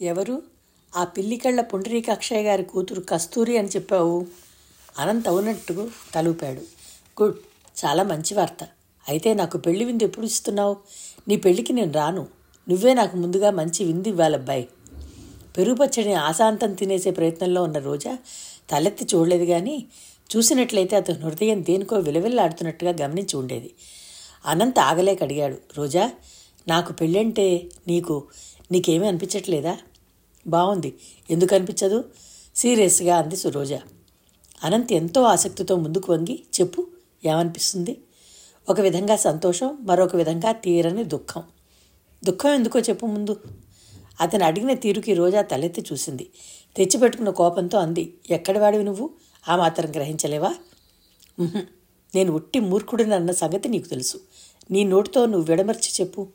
ఎవరు? ఆ పిల్లికళ్ళ పుండరీకాక్షయ్య గారి కూతురు కస్తూరి అని చెప్పావు. అనంత్ అవునట్టు తలూపాడు. గుడ్ చాలా మంచి వార్త. అయితే నాకు పెళ్ళి విందు ఎప్పుడు ఇస్తున్నావు? నీ పెళ్ళికి నేను రాను. నువ్వే నాకు ముందుగా మంచి విందు ఇవ్వాలబ్బాయి పెరుగు పచ్చడిని ఆశాంతం తినేసే ప్రయత్నంలో ఉన్న రోజా తలెత్తి చూడలేదు కానీ చూసినట్లయితే అతని హృదయం దేనికో విలవిల్లాడుతున్నట్టుగా గమనించి ఉండేది. అనంత్ ఆగలేక అడిగాడు రోజా నాకు పెళ్ళంటే నీకు నీకేమీ అనిపించట్లేదా? బాగుంది ఎందుకు అనిపించదు? సీరియస్గా అంది సురోజ. అనంత్ ఎంతో ఆసక్తితో ముందుకు వంగి చెప్పు ఏమనిపిస్తుంది? ఒక విధంగా సంతోషం మరొక విధంగా తీరని దుఃఖం. దుఃఖం ఎందుకో చెప్పు ముందు. అతను అడిగిన తీరుకి రోజా తలెత్తి చూసింది. తెచ్చిపెట్టుకున్న కోపంతో అంది ఎక్కడవాడివి నువ్వు? ఆ మాత్రం గ్రహించలేవా? నేను ఉట్టి మూర్ఖుడిని అన్న సంగతి నీకు తెలుసు. నీ నోటితో నువ్వు విడమర్చి చెప్పు.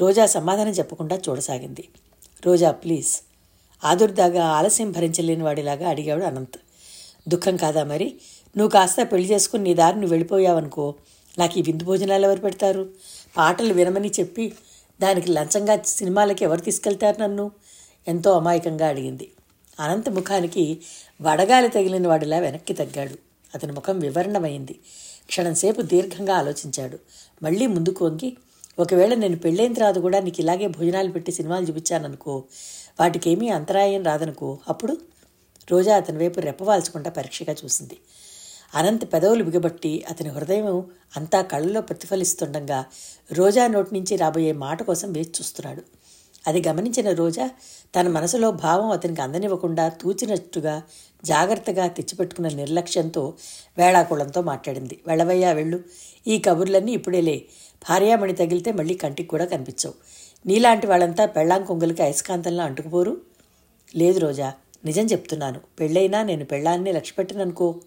రోజా సమాధానం చెప్పకుండా చూడసాగింది. రోజా ప్లీజ్. ఆదుర్దాగా ఆలస్యం భరించలేని వాడిలాగా అడిగాడు అనంత్. దుఃఖం కాదా మరి? నువ్వు కాస్త పెళ్ళి చేసుకుని నీ దారి నువ్వు వెళ్ళిపోయావనుకో నాకు ఈ విందు భోజనాలు ఎవరు పెడతారు? పాటలు వినమని చెప్పి దానికి లంచంగా సినిమాలకి ఎవరు తీసుకెళ్తారు నన్ను? ఎంతో అమాయకంగా అడిగింది. అనంత ముఖానికి వడగాలి తగిలిన వాడిలా వెనక్కి తగ్గాడు. అతని ముఖం వివరణమైంది. క్షణంసేపు దీర్ఘంగా ఆలోచించాడు. మళ్ళీ ముందుకు వంగి ఒకవేళ నేను పెళ్ళైన తర్వాత కూడా నీకు ఇలాగే భోజనాలు పెట్టి సినిమాలు చూపించాననుకో వాటికేమీ అంతరాయం రాదనుకో అప్పుడు రోజా అతని వైపు రెప్పవాల్చకుండా పరీక్షగా చూసింది. అనంత్ పెదవులు బిగబట్టి అతని హృదయం అంతా కళ్ళలో ప్రతిఫలిస్తుండగా రోజా నోటి నుంచి రాబోయే మాట కోసం వేచి చూస్తున్నాడు. అది గమనించిన రోజా తన మనసులో భావం అతనికి అందనివ్వకుండా తూచినట్టుగా జాగ్రత్తగా తెచ్చిపెట్టుకున్న నిర్లక్ష్యంతో వేళాకుళంతో మాట్లాడింది. వెళ్ళవయ్యా వెళ్ళు. ఈ కబుర్లన్నీ ఇప్పుడేలే. భార్యామణి తగిలితే మళ్ళీ కంటికి కూడా కనిపించవు. నీలాంటి వాళ్ళంతా పెళ్ళాం కొంగులకి అయస్కాంతంలో అంటుకుపోరు? లేదు రోజా నిజం చెప్తున్నాను. పెళ్ళైనా నేను పెళ్ళాన్ని లక్ష్యపెట్టననుకో.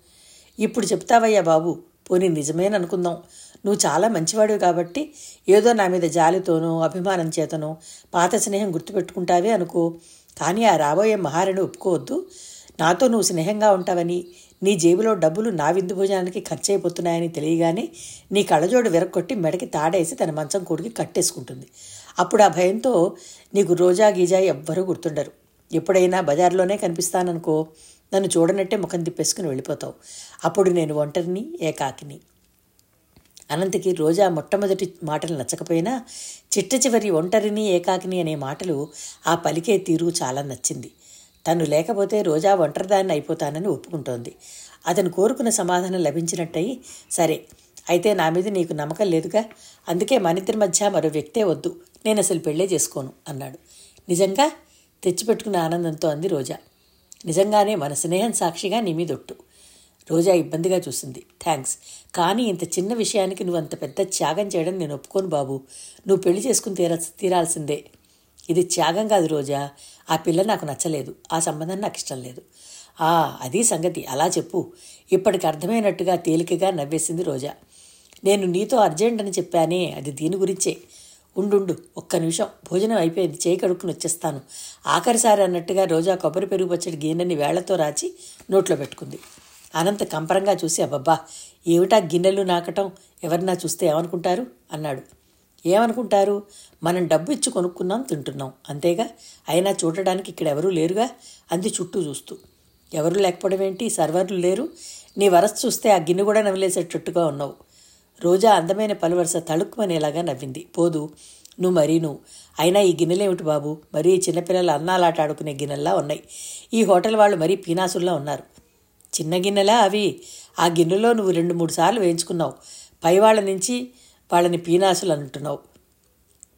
ఇప్పుడు చెప్తావయ్యా బాబు పోనీ నిజమేననుకుందాం. నువ్వు చాలా మంచివాడివి కాబట్టి ఏదో నా మీద జాలితోనో అభిమానం చేతనో పాత స్నేహం గుర్తుపెట్టుకుంటావే అనుకో. కానీ ఆ రాబోయే మహారాణి ఒప్పుకోవద్దు. నాతో నువ్వు స్నేహంగా ఉంటావని నీ జేబులో డబ్బులు నా విందు భోజనానికి ఖర్చయిపోతున్నాయని తెలియగానే నీ కళ్ళజోడు విరక్కొట్టి మెడకి తాడేసి తన మంచం కొడుకి కట్టేసుకుంటుంది. అప్పుడు ఆ భయంతో నీకు రోజా గీజా ఎవ్వరూ గుర్తుండరు. ఎప్పుడైనా బజార్లోనే కనిపిస్తాననుకో నన్ను చూడనట్టే ముఖం తిప్పేసుకుని వెళ్ళిపోతావు. అప్పుడు నేను ఒంటరిని ఏకాకిని. అనంతకి రోజా మొట్టమొదటి మాటలు నచ్చకపోయినా చిట్ట చివరి ఒంటరిని ఏకాకిని అనే మాటలు ఆ పలికే తీరు చాలా నచ్చింది. తను లేకపోతే రోజా ఒంటరిదాన్ని అయిపోతానని ఒప్పుకుంటోంది. అతను కోరుకున్న సమాధానం లభించినట్టయి సరే అయితే నా మీద నీకు నమ్మకం లేదుగా? అందుకే మనిద్దరి మధ్య మరో వ్యక్తే వద్దు. నేను అసలు పెళ్ళే చేసుకోను అన్నాడు. నిజంగా? తెచ్చిపెట్టుకున్న ఆనందంతో అంది రోజా. నిజంగానే మన స్నేహం సాక్షిగా నీ మీదొట్టు రోజా ఇబ్బందిగా చూసింది. థ్యాంక్స్ కానీ ఇంత చిన్న విషయానికి నువ్వు అంత పెద్ద త్యాగం చేయడం నేను ఒప్పుకోను బాబు. నువ్వు పెళ్ళి చేసుకుని తీరా తీరాల్సిందే. ఇది త్యాగం కాదు రోజా. ఆ పిల్ల నాకు నచ్చలేదు. ఆ సంబంధం నాకు ఇష్టం లేదు. ఆ అది సంగతి. అలా చెప్పు. ఇప్పటికి అర్థమైనట్టుగా తేలికగా నవ్వేసింది రోజా. నేను నీతో అర్జెంట్ అని చెప్పానే. అది దీని గురించే. ఉండుండు ఒక్క నిమిషం. భోజనం అయిపోయింది. చేయి కడుక్కుని వచ్చేస్తాను. ఆఖరిసారి అన్నట్టుగా రోజా కొబ్బరి పెరుగు పచ్చడి గిన్నెని వేళ్ళతో రాచి నోట్లో పెట్టుకుంది. అనంత కంపరంగా చూసి అబ్బబ్బా ఏమిటా గిన్నెలు నాకటం? ఎవరన్నా చూస్తే ఏమనుకుంటారు? అన్నాడు. ఏమనుకుంటారు? మనం డబ్బు ఇచ్చి కొనుక్కున్నాం తింటున్నాం. అంతేగా? అయినా చూడడానికి ఇక్కడ ఎవరూ లేరుగా? అంది చుట్టూ చూస్తూ. ఎవరు లేకపోవడం ఏంటి? సర్వర్లు లేరు. నీ వరస చూస్తే ఆ గిన్నె కూడా నవ్వులేసేటట్టుగా ఉన్నావు. రోజా అందమైన పలువరస తళుక్కుమనేలాగా నవ్వింది. పోదు నువ్వు మరీ నువ్వు. అయినా ఈ గిన్నెలేమిటి బాబు? మరీ చిన్నపిల్లలు అన్నాలాట ఆడుకునే గిన్నెల్లా ఉన్నాయి. ఈ హోటల్ వాళ్ళు మరీ పీనాసుల్లా ఉన్నారు. చిన్న గిన్నెలా అవి. ఆ గిన్నెలో నువ్వు రెండు మూడు సార్లు వేయించుకున్నావు. పై వాళ్ళ నుంచి వాళ్ళని పీనాసులు అంటున్నావు.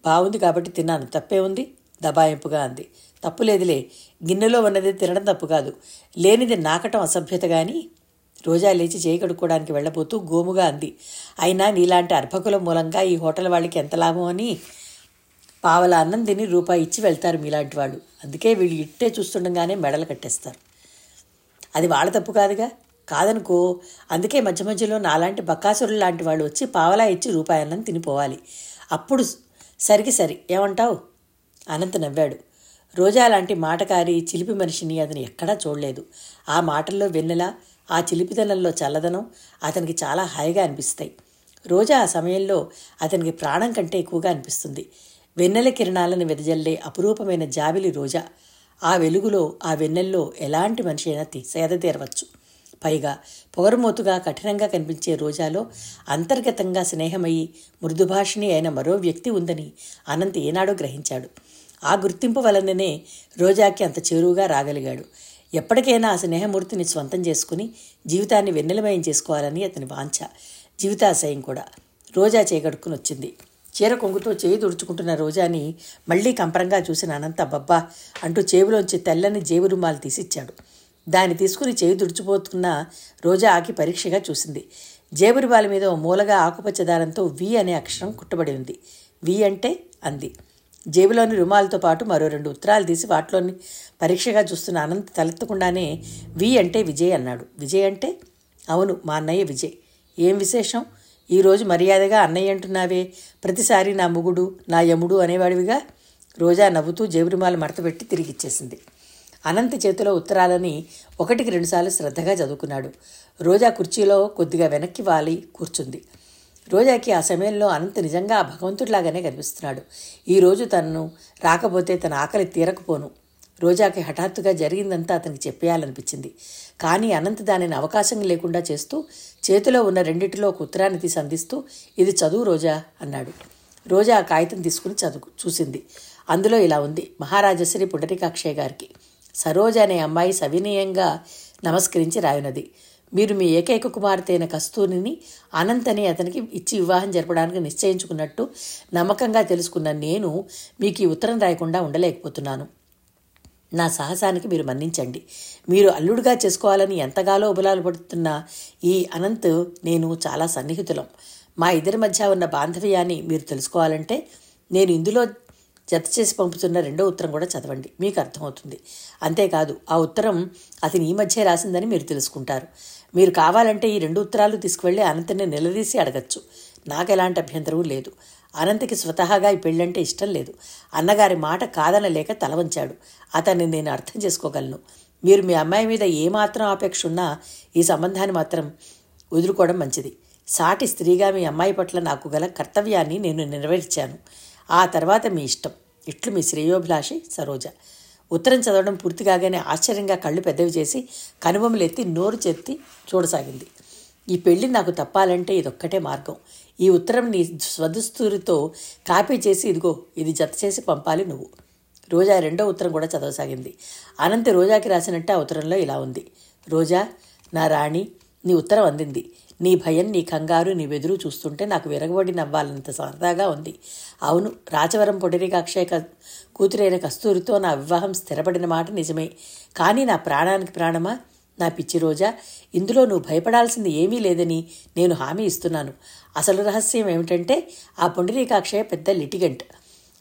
బాగుంది కాబట్టి తిన్నాను. తప్పే ఉంది? దబాయింపుగా అంది. తప్పు లేదులే. గిన్నెలో ఉన్నది తినడం తప్పు కాదు. లేనిది నాకటం అసభ్యత కానీ రోజా లేచి చేయి కడుక్కోవడానికి వెళ్ళబోతూ గోముగా అంది. అయినా నీలాంటి అర్భకుల మూలంగా ఈ హోటల్ వాళ్ళకి ఎంత లాభం అని? పావల అన్నం తిని రూపాయి ఇచ్చి వెళ్తారు మీలాంటి వాళ్ళు. అందుకే వీళ్ళు ఇట్టే చూస్తుండగానే మెడలు కట్టేస్తారు. అది వాళ్ళ తప్పు కాదుగా? కాదనుకో. అందుకే మధ్య మధ్యలో నాలాంటి బక్కాసురులు లాంటి వాళ్ళు వచ్చి పావలా ఇచ్చి రూపాయన్నం తినిపోవాలి. అప్పుడు సరికి సరి. ఏమంటావు? అనంత నవ్వాడు. రోజా లాంటి మాటకారి చిలిపి మనిషిని అతను ఎక్కడా చూడలేదు. ఆ మాటల్లో వెన్నెల ఆ చిలిపితనంలో చల్లదనం అతనికి చాలా హాయిగా అనిపిస్తాయి. రోజా ఆ సమయంలో అతనికి ప్రాణం కంటే ఎక్కువగా అనిపిస్తుంది. వెన్నెల కిరణాలను వెదజల్లే అపురూపమైన జాబిలి రోజా. ఆ వెలుగులో ఆ వెన్నెల్లో ఎలాంటి మనిషి అయినా సేద తీరవచ్చు. పైగా పొగరుమోతుగా కఠినంగా కనిపించే రోజాలో అంతర్గతంగా స్నేహమయ్యి మృదుభాషిణి అయిన మరో వ్యక్తి ఉందని అనంత్ ఏనాడో గ్రహించాడు. ఆ గుర్తింపు వలననే రోజాకి అంత చేరువుగా రాగలిగాడు. ఎప్పటికైనా ఆ స్నేహమూర్తిని స్వంతం చేసుకుని జీవితాన్ని వెన్నెలమయం చేసుకోవాలని అతని వాంఛ. జీవితాశయం కూడా రోజా చేకడుక్కుని వచ్చింది చీర కొంగుతో చేయి తుడుచుకుంటున్న రోజాని మళ్ళీ కంపరంగా చూసిన అనంత బబ్బా అంటూ చేబులోంచి తెల్లని జేబు రుమాలు తీసిచ్చాడు. దాన్ని తీసుకుని చేయి దుడుచుపోతున్న రోజా ఆకి పరీక్షగా చూసింది. జేబు రుమాల మీద ఓ మూలగా ఆకుపచ్చ దారంతో వి అనే అక్షరం కుట్టబడి ఉంది. వి అంటే అంది. జేబులోని రుమాలతో పాటు మరో రెండు ఉత్తరాలు తీసి వాటిలోని పరీక్షగా చూస్తున్న అనంత్ తలెత్తకుండానే వి అంటే విజయ్ అన్నాడు. విజయ్ అంటే? అవును మా అన్నయ్య విజయ్. ఏం విశేషం? ఈరోజు మర్యాదగా అన్నయ్య అంటున్నావే? ప్రతిసారి నా ముగుడు నా యముడు అనేవాడివిగా రోజా నవ్వుతూ జేబురుమాలు మడతపెట్టి తిరిగిచ్చేసింది. అనంత చేతిలో ఉత్తరాలని ఒకటికి రెండుసార్లు శ్రద్ధగా చదువుకున్నాడు. రోజా కుర్చీలో కొద్దిగా వెనక్కి వాలి కూర్చుంది. రోజాకి ఆ సమయంలో అనంత నిజంగా ఆ భగవంతుడిలాగానే కనిపిస్తున్నాడు. ఈరోజు తనను రాకపోతే తన ఆకలి తీరకపోను. రోజాకి హఠాత్తుగా జరిగిందంతా అతనికి చెప్పేయాలనిపించింది. కానీ అనంత్ దానిని అవకాశం లేకుండా చేస్తూ చేతిలో ఉన్న రెండిటిలో ఒక ఉత్తరాన్ని తీసి అందిస్తూ ఇది చదువు రోజా అన్నాడు. రోజా ఆ కాగితం తీసుకుని చదువు చూసింది. అందులో ఇలా ఉంది. మహారాజశ్రీ పుండరీకాక్షయ్య గారికి సరోజ అనే అమ్మాయి సవినయంగా నమస్కరించి రాయునది. మీరు మీ ఏకైక కుమార్తె అయిన కస్తూరిని అనంతని అతనికి ఇచ్చి వివాహం జరపడానికి నిశ్చయించుకున్నట్టు నమ్మకంగా తెలుసుకున్న నేను మీకు ఈ ఉత్తరం రాయకుండా ఉండలేకపోతున్నాను. నా సాహసానికి మీరు మన్నించండి. మీరు అల్లుడుగా చేసుకోవాలని ఎంతగాలో ఉబలాలు పడుతున్న ఈ అనంత్ నేను చాలా సన్నిహితులం. మా ఇద్దరి మధ్య ఉన్న బాంధవ్యాన్ని మీరు తెలుసుకోవాలంటే నేను ఇందులో జత చేసి పంపుతున్న రెండో ఉత్తరం కూడా చదవండి. మీకు అర్థమవుతుంది. అంతేకాదు ఆ ఉత్తరం అతని ఈ మధ్య రాసిందని మీరు తెలుసుకుంటారు. మీరు కావాలంటే ఈ రెండు ఉత్తరాలు తీసుకువెళ్ళి అనంతని నిలదీసి అడగచ్చు. నాకు ఎలాంటి అభ్యంతరం లేదు. అనంతకి స్వతహాగా ఈ పెళ్ళంటే ఇష్టం లేదు. అన్నగారి మాట కాదనలేక తల వంచాడు. అతన్ని నేను అర్థం చేసుకోగలను. మీరు మీ అమ్మాయి మీద ఏమాత్రం ఆపేక్ష ఉన్నా ఈ సంబంధాన్ని మాత్రం వదులుకోవడం మంచిది. సాటి స్త్రీగా మీ అమ్మాయి పట్ల నాకు గల కర్తవ్యాన్ని నేను నెరవేర్చాను. ఆ తర్వాత మీ ఇష్టం. ఇట్లు మీ శ్రేయోభిలాషి సరోజ. ఉత్తరం చదవడం పూర్తి కాగానే ఆశ్చర్యంగా కళ్ళు పెద్దవి చేసి కనుబొమ్మలు ఎత్తి నోరు చెత్తి చూడసాగింది. ఈ పెళ్ళి నాకు తప్పాలంటే ఇదొక్కటే మార్గం. ఈ ఉత్తరం నీ స్వదుస్తూరితో కాపీ చేసి ఇదిగో ఇది జత చేసి పంపాలి నువ్వు. రోజా రెండో ఉత్తరం కూడా చదవసాగింది. అనంత రోజాకి రాసినట్టు ఆ ఉత్తరంలో ఇలా ఉంది. రోజా నా రాణి నీ ఉత్తరం అందింది. నీ భయం నీ కంగారు నీ వెదురు చూస్తుంటే నాకు విరగబడి నవ్వాలంత సరదాగా ఉంది. అవును రాచవరం పొడిరిక అక్షయ కూతురైన కస్తూరితో నా వివాహం స్థిరపడిన మాట నిజమే. కానీ నా ప్రాణానికి ప్రాణమా? నా పిచ్చి రోజా ఇందులో నువ్వు భయపడాల్సింది ఏమీ లేదని నేను హామీ ఇస్తున్నాను. అసలు రహస్యం ఏమిటంటే ఆ పొండిరీకాక్షయ్య పెద్ద లిటిగెంట్.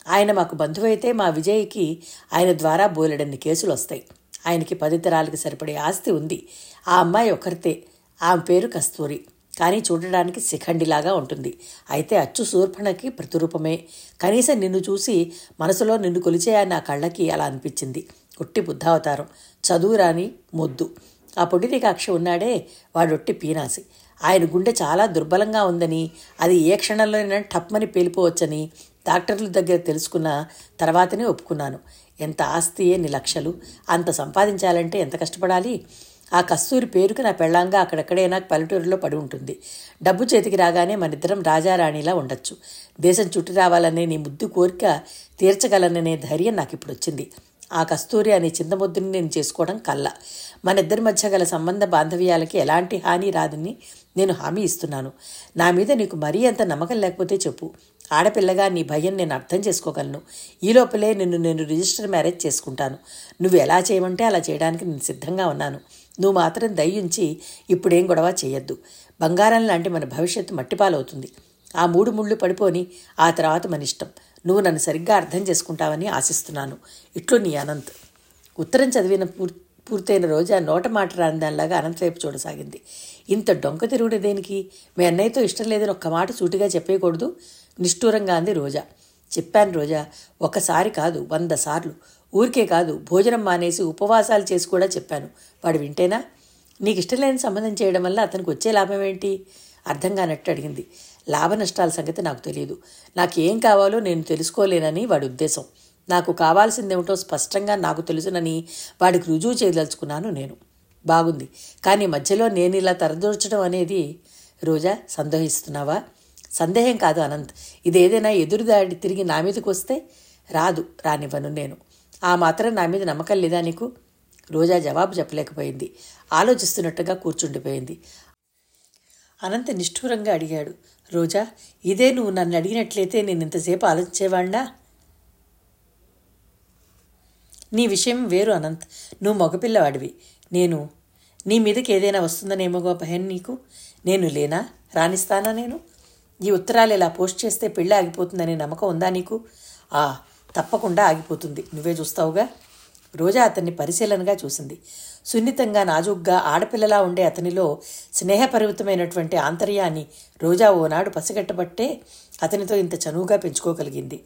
ఆయన మాకు బంధువైతే మా విజయ్కి ఆయన ద్వారా బోలెడన్ని కేసులు వస్తాయి ఆయనకి పది తరాలకి సరిపడే ఆస్తి ఉంది. ఆ అమ్మాయి ఒకరితే ఆమె పేరు కస్తూరి. కానీ చూడడానికి శిఖండిలాగా ఉంటుంది. అయితే అచ్చు శూర్పణకి ప్రతిరూపమే. కనీసం నిన్ను చూసి మనసులో నిన్ను కొలిచే నా కళ్ళకి అలా అనిపించింది. ఉట్టి బుద్ధావతారం. చదువురాని మొద్దు. ఆ పొడిరికాక్ష ఉన్నాడే వాడొట్టి పీనాసి. ఆయన గుండె చాలా దుర్బలంగా ఉందని అది ఏ క్షణంలోనైనా టప్మని పేలిపోవచ్చని డాక్టర్ల దగ్గర తెలుసుకున్న తర్వాతనే ఒప్పుకున్నాను. ఎంత ఆస్తి ఎన్ని లక్షలు అంత సంపాదించాలంటే ఎంత కష్టపడాలి? ఆ కస్తూరి పేరుకు నా పెళ్ళాంగా అక్కడెక్కడైనా పల్లెటూరులో పడి ఉంటుంది. డబ్బు చేతికి రాగానే మనిద్దరం రాజారాణిలా ఉండొచ్చు. దేశం చుట్టి రావాలనే నీ ముద్దు కోరిక తీర్చగలననే ధైర్యం నాకు ఇప్పుడు వచ్చింది ఆ కస్తూరి అనే చింతముద్దుని నేను చేసుకోవడం కల్ల. మన ఇద్దరి మధ్య గల సంబంధ బాంధవ్యాలకి ఎలాంటి హాని రాదని నేను హామీ ఇస్తున్నాను. నా మీద నీకు మరీ అంత నమ్మకం లేకపోతే చెప్పు. ఆడపిల్లగా నీ భయం నేను అర్థం చేసుకోగలను. ఈ లోపలే నిన్ను నేను రిజిస్టర్ మ్యారేజ్ చేసుకుంటాను. నువ్వు ఎలా చేయమంటే అలా చేయడానికి నేను సిద్ధంగా ఉన్నాను. నువ్వు మాత్రం దయ్యుంచి ఇప్పుడేం గొడవ చేయొద్దు. బంగారం లాంటి మన భవిష్యత్తు మట్టిపాలవుతుంది. ఆ మూడు ముళ్ళు పడిపోని ఆ తర్వాత మన ఇష్టం. నువ్వు నన్ను సరిగ్గా అర్థం చేసుకుంటావని ఆశిస్తున్నాను. ఇట్లు నీ అనంత్. ఉత్తరం చదివిన పూర్ పూర్తయిన రోజు ఆ నోట మాట రాని దానిలాగా అనంత్ వైపు చూడసాగింది. ఇంత డొంక తిరుగుడు దేనికి? మీ అన్నయ్యతో ఇష్టం లేదని ఒక్క మాట సూటిగా చెప్పేయకూడదు? నిష్ఠూరంగా అంది రోజా. చెప్పాను రోజా ఒకసారి కాదు వంద సార్లు. ఊరికే కాదు భోజనం మానేసి ఉపవాసాలు చేసి కూడా చెప్పాను. వాడు వింటేనా? నీకు ఇష్టం లేని సంబంధం చేయడం వల్ల అతనికి వచ్చే లాభం ఏంటి? అర్థం కానట్టు అడిగింది. లాభ నష్టాల సంగతి నాకు తెలియదు నాకు ఏం కావాలో నేను తెలుసుకోలేనని వాడి ఉద్దేశం. నాకు కావాల్సిందేమిటో స్పష్టంగా నాకు తెలుసునని వాడికి రుజువు చేయదలుచుకున్నాను నేను. బాగుంది. కానీ మధ్యలో నేను ఇలా తరదూర్చడం అనేది రోజా సందేహిస్తున్నావా? సందేహం కాదు అనంత్. ఇదేదైనా ఎదురుదాడి తిరిగి నా మీదకి వస్తే రాదు రానివ్వను నేను. ఆ మాత్రం నా మీద నమ్మకం లేదా నీకు? రోజా జవాబు చెప్పలేకపోయింది. ఆలోచిస్తున్నట్టుగా కూర్చుండిపోయింది. అనంత నిష్ఠూరంగా అడిగాడు. రోజా ఇదే నువ్వు నన్ను అడిగినట్లయితే నేను ఇంతసేపు ఆలోచించేవాణ్ణా? నీ విషయం వేరు అనంత్. నువ్వు మగపిల్లవాడివి. నేను నీ మీదకి ఏదైనా వస్తుందనేమో భయం నీకు? నేను లేనా? రాణిస్తానా నేను? ఈ ఉత్తరాలు ఇలా పోస్ట్ చేస్తే పెళ్ళి ఆగిపోతుందనే నమ్మకం ఉందా నీకు? ఆ తప్పకుండా ఆగిపోతుంది. నువ్వే చూస్తావుగా? రోజా అతన్ని పరిశీలనగా చూసింది. సున్నితంగా నాజుగ్గా ఆడపిల్లలా ఉండే అతనిలో స్నేహపరిమితమైనటువంటి ఆంతర్యాన్ని రోజా ఓనాడు పసిగట్టబట్టే అతనితో ఇంత చనువుగా పెంచుకోగలిగింది.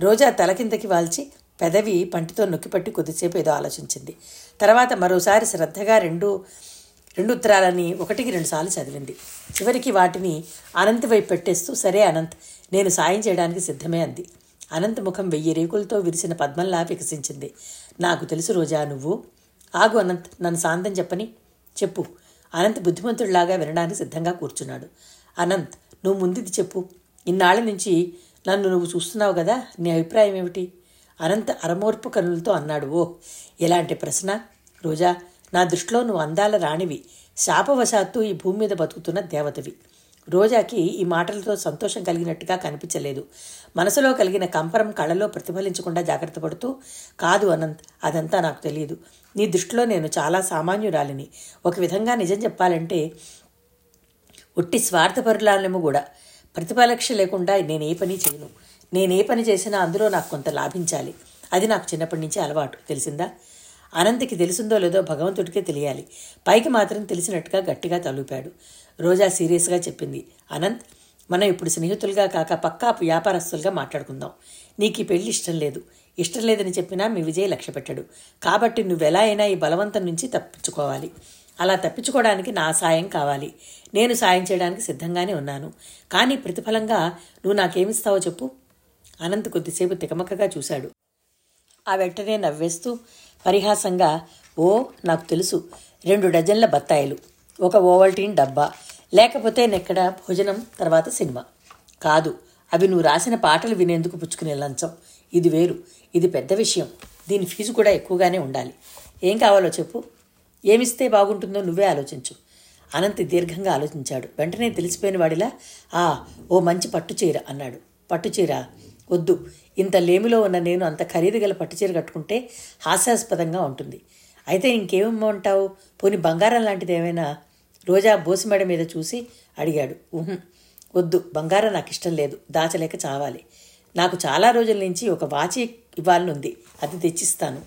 రోజా తలకిందకి వాల్చి పెదవి పంటితో నొక్కిపట్టి కొద్దిసేపు ఏదో ఆలోచించింది. తర్వాత మరోసారి శ్రద్ధగా రెండు రెండు ఉత్తరాలని ఒకటికి రెండుసార్లు చదివింది. చివరికి వాటిని అనంత్ వైపు పెట్టేస్తూ సరే అనంత్ నేను సాయం చేయడానికి సిద్ధమే అంది. అనంత్ ముఖం వెయ్యి రేకులతో విరిసిన పద్మంలా వికసించింది. నాకు తెలుసు రోజా నువ్వు ఆగు అనంత్ నన్ను శాంతం చెప్పని. చెప్పు. అనంత్ బుద్ధిమంతుడిలాగా వినడానికి సిద్ధంగా కూర్చున్నాడు. అనంత్ నువ్వు ముందుది చెప్పు. ఇన్నాళ్ళ నుంచి నన్ను నువ్వు చూస్తున్నావు కదా నీ అభిప్రాయం ఏమిటి? అనంత్ అరమోర్పు కనులతో అన్నాడు. ఓ ఎలాంటి ప్రశ్న? రోజా నా దృష్టిలో నువ్వు అందాల రాణివి. శాపవశాత్తు ఈ భూమి మీద బతుకుతున్న దేవతవి. రోజాకి ఈ మాటలతో సంతోషం కలిగినట్టుగా కనిపించలేదు. మనసులో కలిగిన కంపరం కళ్ళలో ప్రతిఫలించకుండా జాగ్రత్త పడుతూ కాదు అనంత్ అదంతా నాకు తెలియదు నీ దృష్టిలో నేను చాలా సామాన్యురాలిని. ఒక విధంగా నిజం చెప్పాలంటే ఒట్టి స్వార్థపరులాలము కూడా. ప్రతిఫలక్ష లేకుండా నేను ఏ పని చేయను. నేను ఏ పని చేసినా అందులో నాకు కొంత లాభించాలి. అది నాకు చిన్నప్పటి నుంచి అలవాటు. తెలిసిందా? అనంతకి తెలిసిందో లేదో భగవంతుడికే తెలియాలి. పైకి మాత్రం తెలిసినట్టుగా గట్టిగా తలుపాడు. రోజా సీరియస్గా చెప్పింది. అనంత్ మనం ఇప్పుడు స్నేహితులుగా కాక పక్కా వ్యాపారస్తులుగా మాట్లాడుకుందాం. నీకు ఈ పెళ్ళి ఇష్టం లేదు. ఇష్టం లేదని చెప్పినా మీ విజయ్ లక్ష్య పెట్టాడు. కాబట్టి నువ్వెలా అయినా ఈ బలవంతం నుంచి తప్పించుకోవాలి. అలా తప్పించుకోవడానికి నా సాయం కావాలి. నేను సాయం చేయడానికి సిద్ధంగానే ఉన్నాను. కానీ ప్రతిఫలంగా నువ్వు నాకేమిస్తావో చెప్పు. అనంత్ కొద్దిసేపు తికమకగా చూశాడు. ఆ వెంటనే నవ్వేస్తూ పరిహాసంగా ఓ నాకు తెలుసు. రెండు డజన్ల బత్తాయిలు. ఒక ఓవల్టీన్ డబ్బా. లేకపోతే నెక్కడ భోజనం తర్వాత సినిమా. కాదు అవి నువ్వు రాసిన పాటలు వినేందుకు పుచ్చుకునే లంచం. ఇది వేరు. ఇది పెద్ద విషయం. దీని ఫీజు కూడా ఎక్కువగానే ఉండాలి. ఏం కావాలో చెప్పు. ఏమిస్తే బాగుంటుందో నువ్వే ఆలోచించు. అనంత దీర్ఘంగా ఆలోచించాడు. వెంటనే తెలిసిపోయిన వాడిలా ఆ ఓ మంచి పట్టు చీర అన్నాడు. పట్టు చీర? వద్దు. ఇంత లేమిలో ఉన్న నేను అంత ఖరీదు గల పట్టుచీర కట్టుకుంటే హాస్యాస్పదంగా ఉంటుంది. అయితే ఇంకేమంటావు పోని బంగారం లాంటిది ఏమైనా రోజా బోసిమెడ మీద చూసి అడిగాడు ఊహం వద్దు బంగారం నాకు ఇష్టం లేదు దాచలేక చావాలి. నాకు చాలా రోజుల నుంచి ఒక వాచి ఇవ్వాలనుంది అది తెచ్చిస్తాను.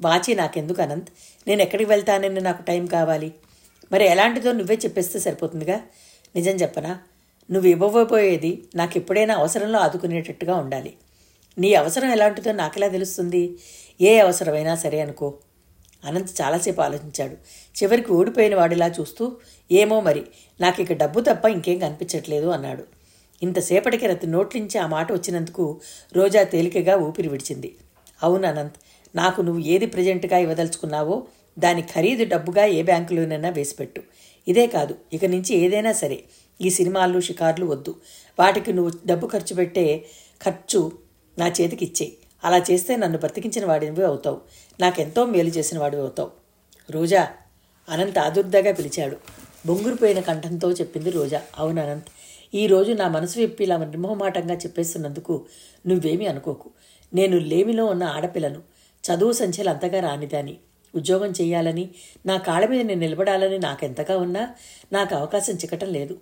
వాచి నాకెందుకు అనంత్? నేను ఎక్కడికి వెళ్తానని నాకు టైం కావాలి. మరి ఎలాంటిదో నువ్వే చెప్పేస్తే సరిపోతుందిగా? నిజం చెప్పనా? నువ్వు ఇవ్వబోయేది నాకు ఎప్పుడైనా అవసరంలో ఆదుకునేటట్టుగా ఉండాలి. నీ అవసరం ఎలాంటిదో నాకెలా తెలుస్తుంది? ఏ అవసరమైనా సరే అనుకో. అనంత్ చాలాసేపు ఆలోచించాడు. చివరికి ఓడిపోయిన వాడిలా చూస్తూ ఏమో మరి నాకు ఇక డబ్బు తప్ప ఇంకేం కనిపించట్లేదు అన్నాడు. ఇంతసేపటికి రతి నోట్లించి ఆ మాట వచ్చినందుకు రోజా తేలికగా ఊపిరి విడిచింది. అవును అనంత్ నాకు నువ్వు ఏది ప్రజెంట్గా ఇవ్వదలుచుకున్నావో దాని ఖరీదు డబ్బుగా ఏ బ్యాంకులోనైనా వేసిపెట్టు. ఇదే కాదు ఇక నుంచి ఏదైనా సరే ఈ సినిమాలు షికార్లు వద్దు. వాటికి నువ్వు డబ్బు ఖర్చు పెట్టే ఖర్చు నా చేతికి ఇచ్చేయి అలా చేస్తే నన్ను బ్రతికించిన వాడివి అవుతావు. నాకెంతో మేలు చేసిన వాడు అవుతావు. రోజా అనంత్ ఆదుర్దగా పిలిచాడు. బొంగురుపోయిన కంఠంతో చెప్పింది రోజా. అవును అనంత్ ఈ రోజు నా మనసు విప్పి ఇలా నిర్మోహమాటంగా చెప్పేస్తున్నందుకు నువ్వేమీ అనుకోకు. నేను లేమిలో ఉన్న ఆడపిల్లను చదువు సంఖ్యలు అంతగా రానిదాని. ఉద్యోగం చేయాలని నా కాళ్ళ మీద నేను నిలబడాలని నాకెంతగా ఉన్నా నాకు అవకాశం చిక్కటం లేదు.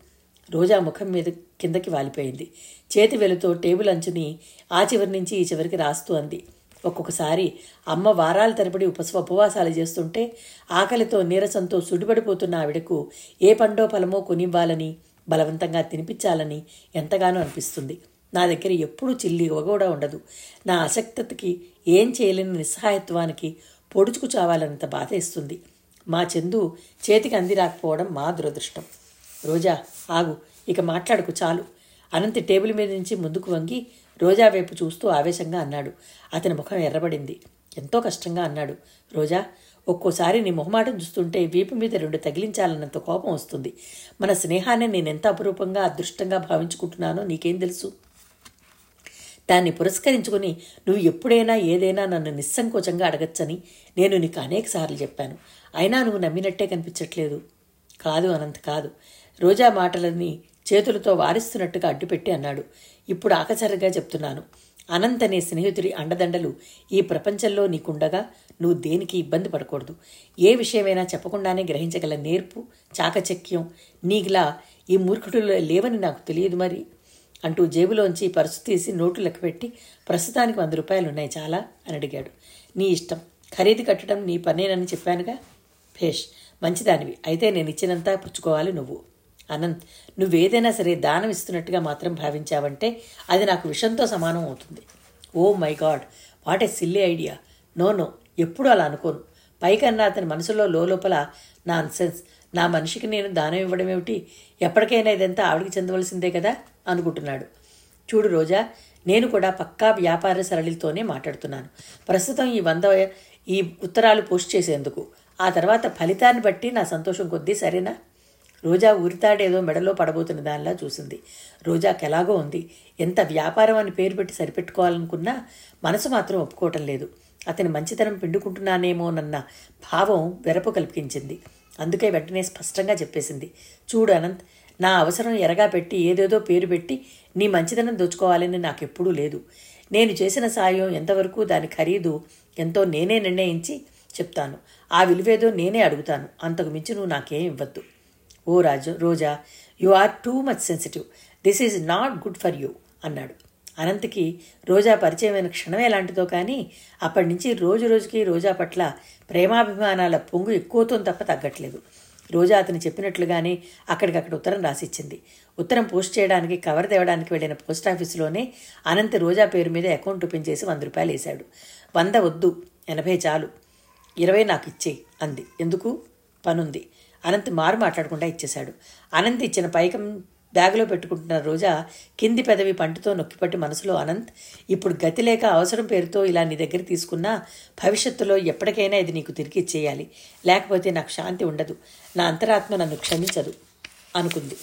రోజా ముఖం మీద కిందకి వాలిపోయింది. చేతి వెలుతో టేబుల్ అంచుని ఆ చివరి నుంచి ఈ చివరికి రాస్తూ అంది. ఒక్కొక్కసారి అమ్మ వారాల తరబడి ఉపస ఉపవాసాలు చేస్తుంటే ఆకలితో నీరసంతో సుడిపడిపోతున్న ఆవిడకు ఏ పండో ఫలమో కొనివ్వాలని బలవంతంగా తినిపించాలని ఎంతగానో అనిపిస్తుంది. నా దగ్గర ఎప్పుడూ చిల్లి కూడా ఉండదు. నా అసక్తతకి ఏం చేయలేని నిస్సహాయత్వానికి పొడుచుకు చావాలన్నంత బాధ ఇస్తుంది మా చందు చేతికి అంది రాకపోవడం మా దురదృష్టం. రోజా ఆగు ఇక మాట్లాడుకు చాలు. అనంతి టేబుల్ మీద నుంచి ముందుకు వంగి రోజా వైపు చూస్తూ ఆవేశంగా అన్నాడు. అతని ముఖం ఎర్రబడింది. ఎంతో కష్టంగా అన్నాడు. రోజా ఒక్కోసారి నీ మొహమాటం చూస్తుంటే వీపు మీద రెండు తగిలించాలన్నంత కోపం వస్తుంది. మన స్నేహాన్ని నేనెంత అపురూపంగా అదృష్టంగా భావించుకుంటున్నానో నీకేం తెలుసు? దాన్ని పురస్కరించుకుని నువ్వు ఎప్పుడైనా ఏదైనా నన్ను నిస్సంకోచంగా అడగచ్చని నేను నీకు అనేకసార్లు చెప్పాను. అయినా నువ్వు నమ్మినట్టే కనిపించట్లేదు. కాదు అనంత్ కాదు. రోజా మాటలని చేతులతో వారిస్తున్నట్టుగా అడ్డుపెట్టి అన్నాడు. ఇప్పుడు ఆకచరగా చెప్తున్నాను. అనంత్ అనే స్నేహితుడి అండదండలు ఈ ప్రపంచంలో నీకుండగా నువ్వు దేనికి ఇబ్బంది పడకూడదు. ఏ విషయమైనా చెప్పకుండానే గ్రహించగల నేర్పు చాకచక్యం నీకులా ఈ మూర్ఖుడిలో లేవని నాకు తెలియదు మరి. అంటూ జేబులోంచి పర్సు తీసి నోటు లెక్కపెట్టి ప్రస్తుతానికి వంద రూపాయలు ఉన్నాయి చాలా అని అడిగాడు. నీ ఇష్టం. ఖరీదు కట్టడం నీ పనేనని చెప్పానుగా? భేష్ మంచిదానివి. అయితే నేను ఇచ్చినంతా పుచ్చుకోవాలి నువ్వు. అనంత్ నువ్వేదైనా సరే దానం ఇస్తున్నట్టుగా మాత్రం భావించావంటే అది నాకు విషంతో సమానం అవుతుంది. ఓ my God what a silly idea. No no ఎప్పుడూ అలా అనుకోను. పైకన్నా అతని మనసులో లోపల నా సెన్స్ నా మనిషికి నేను దానం ఇవ్వడం ఏమిటి? ఎప్పటికైనా ఇదంతా ఆవిడికి చెందవలసిందే కదా? అనుకుంటున్నాడు. చూడు రోజా నేను కూడా పక్కా వ్యాపార సరళితోనే మాట్లాడుతున్నాను. ప్రస్తుతం ఈ వంద ఈ ఉత్తరాలు పోస్ట్ చేసేందుకు. ఆ తర్వాత ఫలితాన్ని బట్టి నా సంతోషం కొద్దీ సరేనా? రోజా ఊరితాడేదో మెడలో పడబోతున్న దానిలా చూసింది. రోజాకి ఎలాగో ఉంది. ఎంత వ్యాపారం అని పేరు పెట్టి సరిపెట్టుకోవాలనుకున్నా మనసు మాత్రం ఒప్పుకోవటం లేదు. అతని మంచితనం పిండుకుంటున్నానేమోనన్న భావం వెరపు కల్పించింది. అందుకే వెంటనే స్పష్టంగా చెప్పేసింది. చూడు అనంత్ నా అవసరం ఎరగా పెట్టి ఏదేదో పేరు పెట్టి నీ మంచితనం దోచుకోవాలని నాకెప్పుడూ లేదు. నేను చేసిన సాయం ఎంతవరకు దాని ఖరీదు ఎంతో నేనే నిర్ణయించి చెప్తాను. ఆ విలువేదో నేనే అడుగుతాను. అంతకు మించి నువ్వు నాకేం ఇవ్వద్దు. ఓ Raju Roja you are too much sensitive this is not good for you అన్నాడు. అనంత్కి రోజా పరిచయమైన క్షణమే లాంటిదో కానీ అప్పటి నుంచి రోజు రోజుకి రోజా పట్ల ప్రేమాభిమానాల పొంగు ఎక్కువతో తప్ప తగ్గట్లేదు. రోజా అతను చెప్పినట్లుగానే అక్కడికక్కడ ఉత్తరం రాసిచ్చింది. ఉత్తరం పోస్ట్ చేయడానికి కవర్ తేవడానికి వెళ్ళిన పోస్ట్ ఆఫీసులోనే అనంత్ రోజా పేరు మీద అకౌంట్ ఓపెన్ చేసి వంద రూపాయలు వేశాడు. వంద వద్దు ఎనభై చాలు. ఇరవై నాకు ఇచ్చేయి అంది. ఎందుకు? పనుంది. అనంత్ మారు మాట్లాడకుండా ఇచ్చేశాడు. అనంత్ ఇచ్చిన పైకం బ్యాగులో పెట్టుకుంటున్న రోజా కింది పెదవి పంటుతో నొక్కిపట్టి మనసులో అనంత్ ఇప్పుడు గతి లేక అవసరం పేరుతో ఇలా నీ దగ్గర తీసుకున్నా భవిష్యత్తులో ఎప్పటికైనా ఇది నీకు తిరిగి ఇచ్చేయాలి. లేకపోతే నాకు శాంతి ఉండదు. నా అంతరాత్మ నన్ను క్షమించదు అనుకుంది.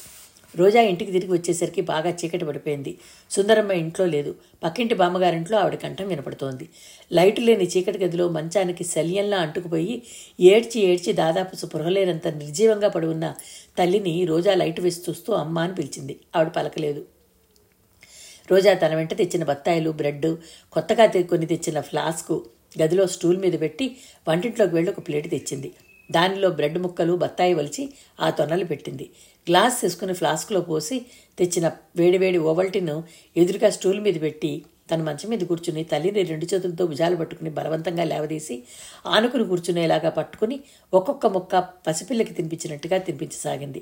రోజా ఇంటికి తిరిగి వచ్చేసరికి బాగా చీకటి పడిపోయింది. సుందరమ్మ ఇంట్లో లేదు. పక్కింటి బామ్మగారింట్లో ఆవిడ కంఠం వినపడుతోంది. లైటు లేని చీకటి గదిలో మంచానికి శల్యంలా అంటుకుపోయి ఏడ్చి ఏడ్చి దాదాపు స్పృహలేనంత నిర్జీవంగా పడి ఉన్న తల్లిని రోజా లైటు వేసి చూస్తూ అమ్మ అని పిలిచింది. ఆవిడ పలకలేదు. రోజా తన వెంట తెచ్చిన బత్తాయిలు బ్రెడ్ కొత్తగా కొన్ని తెచ్చిన ఫ్లాస్కు గదిలో స్టూల్ మీద పెట్టి వంటింట్లోకి వెళ్ళి ఒక ప్లేట్ తెచ్చింది. దానిలో బ్రెడ్ ముక్కలు బత్తాయి వలిచి ఆ తొనలు పెట్టింది. గ్లాస్ తీసుకుని ఫ్లాస్క్లో పోసి తెచ్చిన వేడివేడి ఓవల్టీను ఎదురుగా స్టూల్ మీద పెట్టి తన మంచం మీద కూర్చుని తల్లిని రెండు చేతులతో భుజాలు పట్టుకుని బలవంతంగా లేవదీసి ఆనుకుని కూర్చునేలాగా పట్టుకుని ఒక్కొక్క ముక్క పసిపిల్లకి తినిపించినట్టుగా తినిపించసాగింది.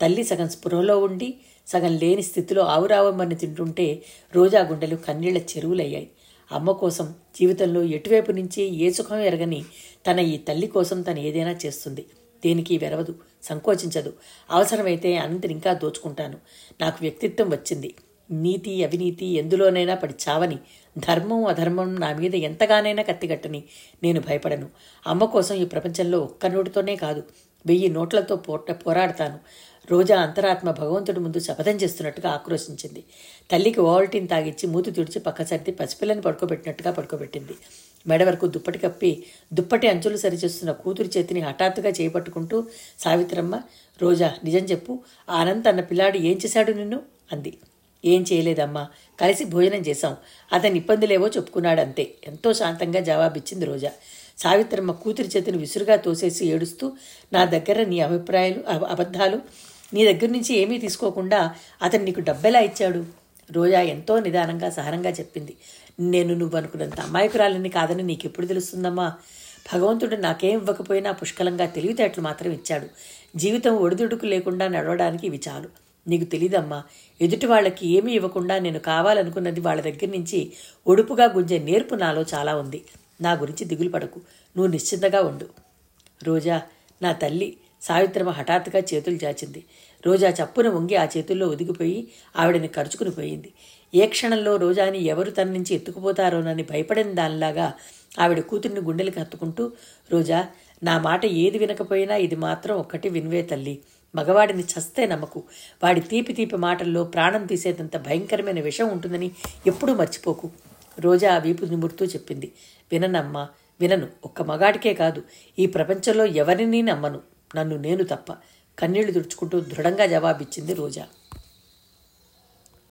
తల్లి సగం స్పృహలో ఉండి సగం లేని స్థితిలో ఆవురావమ్మని తింటుంటే రోజా గుండెలు కన్నీళ్ళ చెరువులయ్యాయి. అమ్మ కోసం జీవితంలో ఎటువైపు నుంచి ఏ సుఖం ఎరగని తన ఈ తల్లి కోసం తను ఏదైనా చేస్తుంది. దేనికి వెరవదు సంకోచించదు. అవసరమైతే అనంతని ఇంకా దోచుకుంటాను. నాకు వ్యక్తిత్వం వచ్చింది. నీతి అవినీతి ఎందులోనైనా పడి చావని ధర్మం అధర్మం నా మీద ఎంతగానైనా కత్తిగట్టని నేను భయపడను. అమ్మ కోసం ఈ ప్రపంచంలో ఒక్క నోటితోనే కాదు వెయ్యి నోట్లతో పోట పోరాడతాను. రోజా అంతరాత్మ భగవంతుడి ముందు శపథం చేస్తున్నట్టుగా ఆక్రోశించింది. తల్లికి ఓవల్టీని తాగిచ్చి మూతి తుడిచి పక్క సర్ది పసిపిల్లని పడుకోబెట్టినట్టుగా పడుకోబెట్టింది. మెడ వరకు దుప్పటి కప్పి దుప్పటి అంచులు సరిచేస్తున్న కూతురి చేతిని హఠాత్తుగా చేపట్టుకుంటూ సావిత్రమ్మ రోజా నిజం చెప్పు. ఆనంద్ అన్న పిల్లాడు ఏం చేశాడు నిన్ను? అంది. ఏం చేయలేదమ్మా. కలిసి భోజనం చేశాం. అతని ఇబ్బందులేవో చెప్పుకున్నాడు అంతే. ఎంతో శాంతంగా జవాబిచ్చింది రోజా. సావిత్రమ్మ కూతురి చేతిని విసురుగా తోసేసి ఏడుస్తూ నా దగ్గర నీ అభిప్రాయాలు అబ- అబద్ధాలు నీ దగ్గర నుంచి ఏమీ తీసుకోకుండా అతను నీకు డబ్బెలా ఇచ్చాడు? రోజా ఎంతో నిదానంగా సహనంగా చెప్పింది. నేను నువ్వు అనుకున్నంత అమాయకురాలని కాదని నీకెప్పుడు తెలుస్తుందమ్మా? భగవంతుడు నాకేం ఇవ్వకపోయినా పుష్కలంగా తెలివితేటలు మాత్రం ఇచ్చాడు. జీవితం ఒడిదుడుకు లేకుండా నడవడానికి ఇవి చాలు. నీకు తెలీదమ్మా ఎదుటి వాళ్ళకి ఏమీ ఇవ్వకుండా నేను కావాలనుకున్నది వాళ్ళ దగ్గర నుంచి ఒడుపుగా గుంజే నేర్పు నాలో చాలా ఉంది. నా గురించి దిగులు పడకు. నువ్వు నిశ్చింతగా ఉండు. రోజా నా తల్లి సావిత్రమ్మ హఠాత్తుగా చేతులు చాచింది రోజా చప్పున వంగి ఆ చేతుల్లో ఒదిగిపోయి ఆవిడని కరుచుకుని పోయింది. ఏ క్షణంలో రోజాని ఎవరు తన నుంచి ఎత్తుకుపోతారోనని భయపడిన దానిలాగా ఆవిడ కూతుర్ని గుండెలకు హత్తుకుంటూ రోజా నా మాట ఏది వినకపోయినా ఇది మాత్రం ఒక్కటి వినివే తల్లి. మగవాడిని చస్తే నమ్మకు. వాడి తీపి తీపి మాటల్లో ప్రాణం తీసేదంత భయంకరమైన విషం ఉంటుందని ఎప్పుడూ మర్చిపోకు. రోజా ఆ వీపు నిమురుతూ చెప్పింది. విననమ్మా వినను. ఒక్క మగాడికే కాదు. ఈ ప్రపంచంలో ఎవరినీ నమ్మను. నన్ను నేను తప్ప కన్నీళ్ళు తుడుచుకుంటూ దృఢంగా జవాబిచ్చింది రోజా.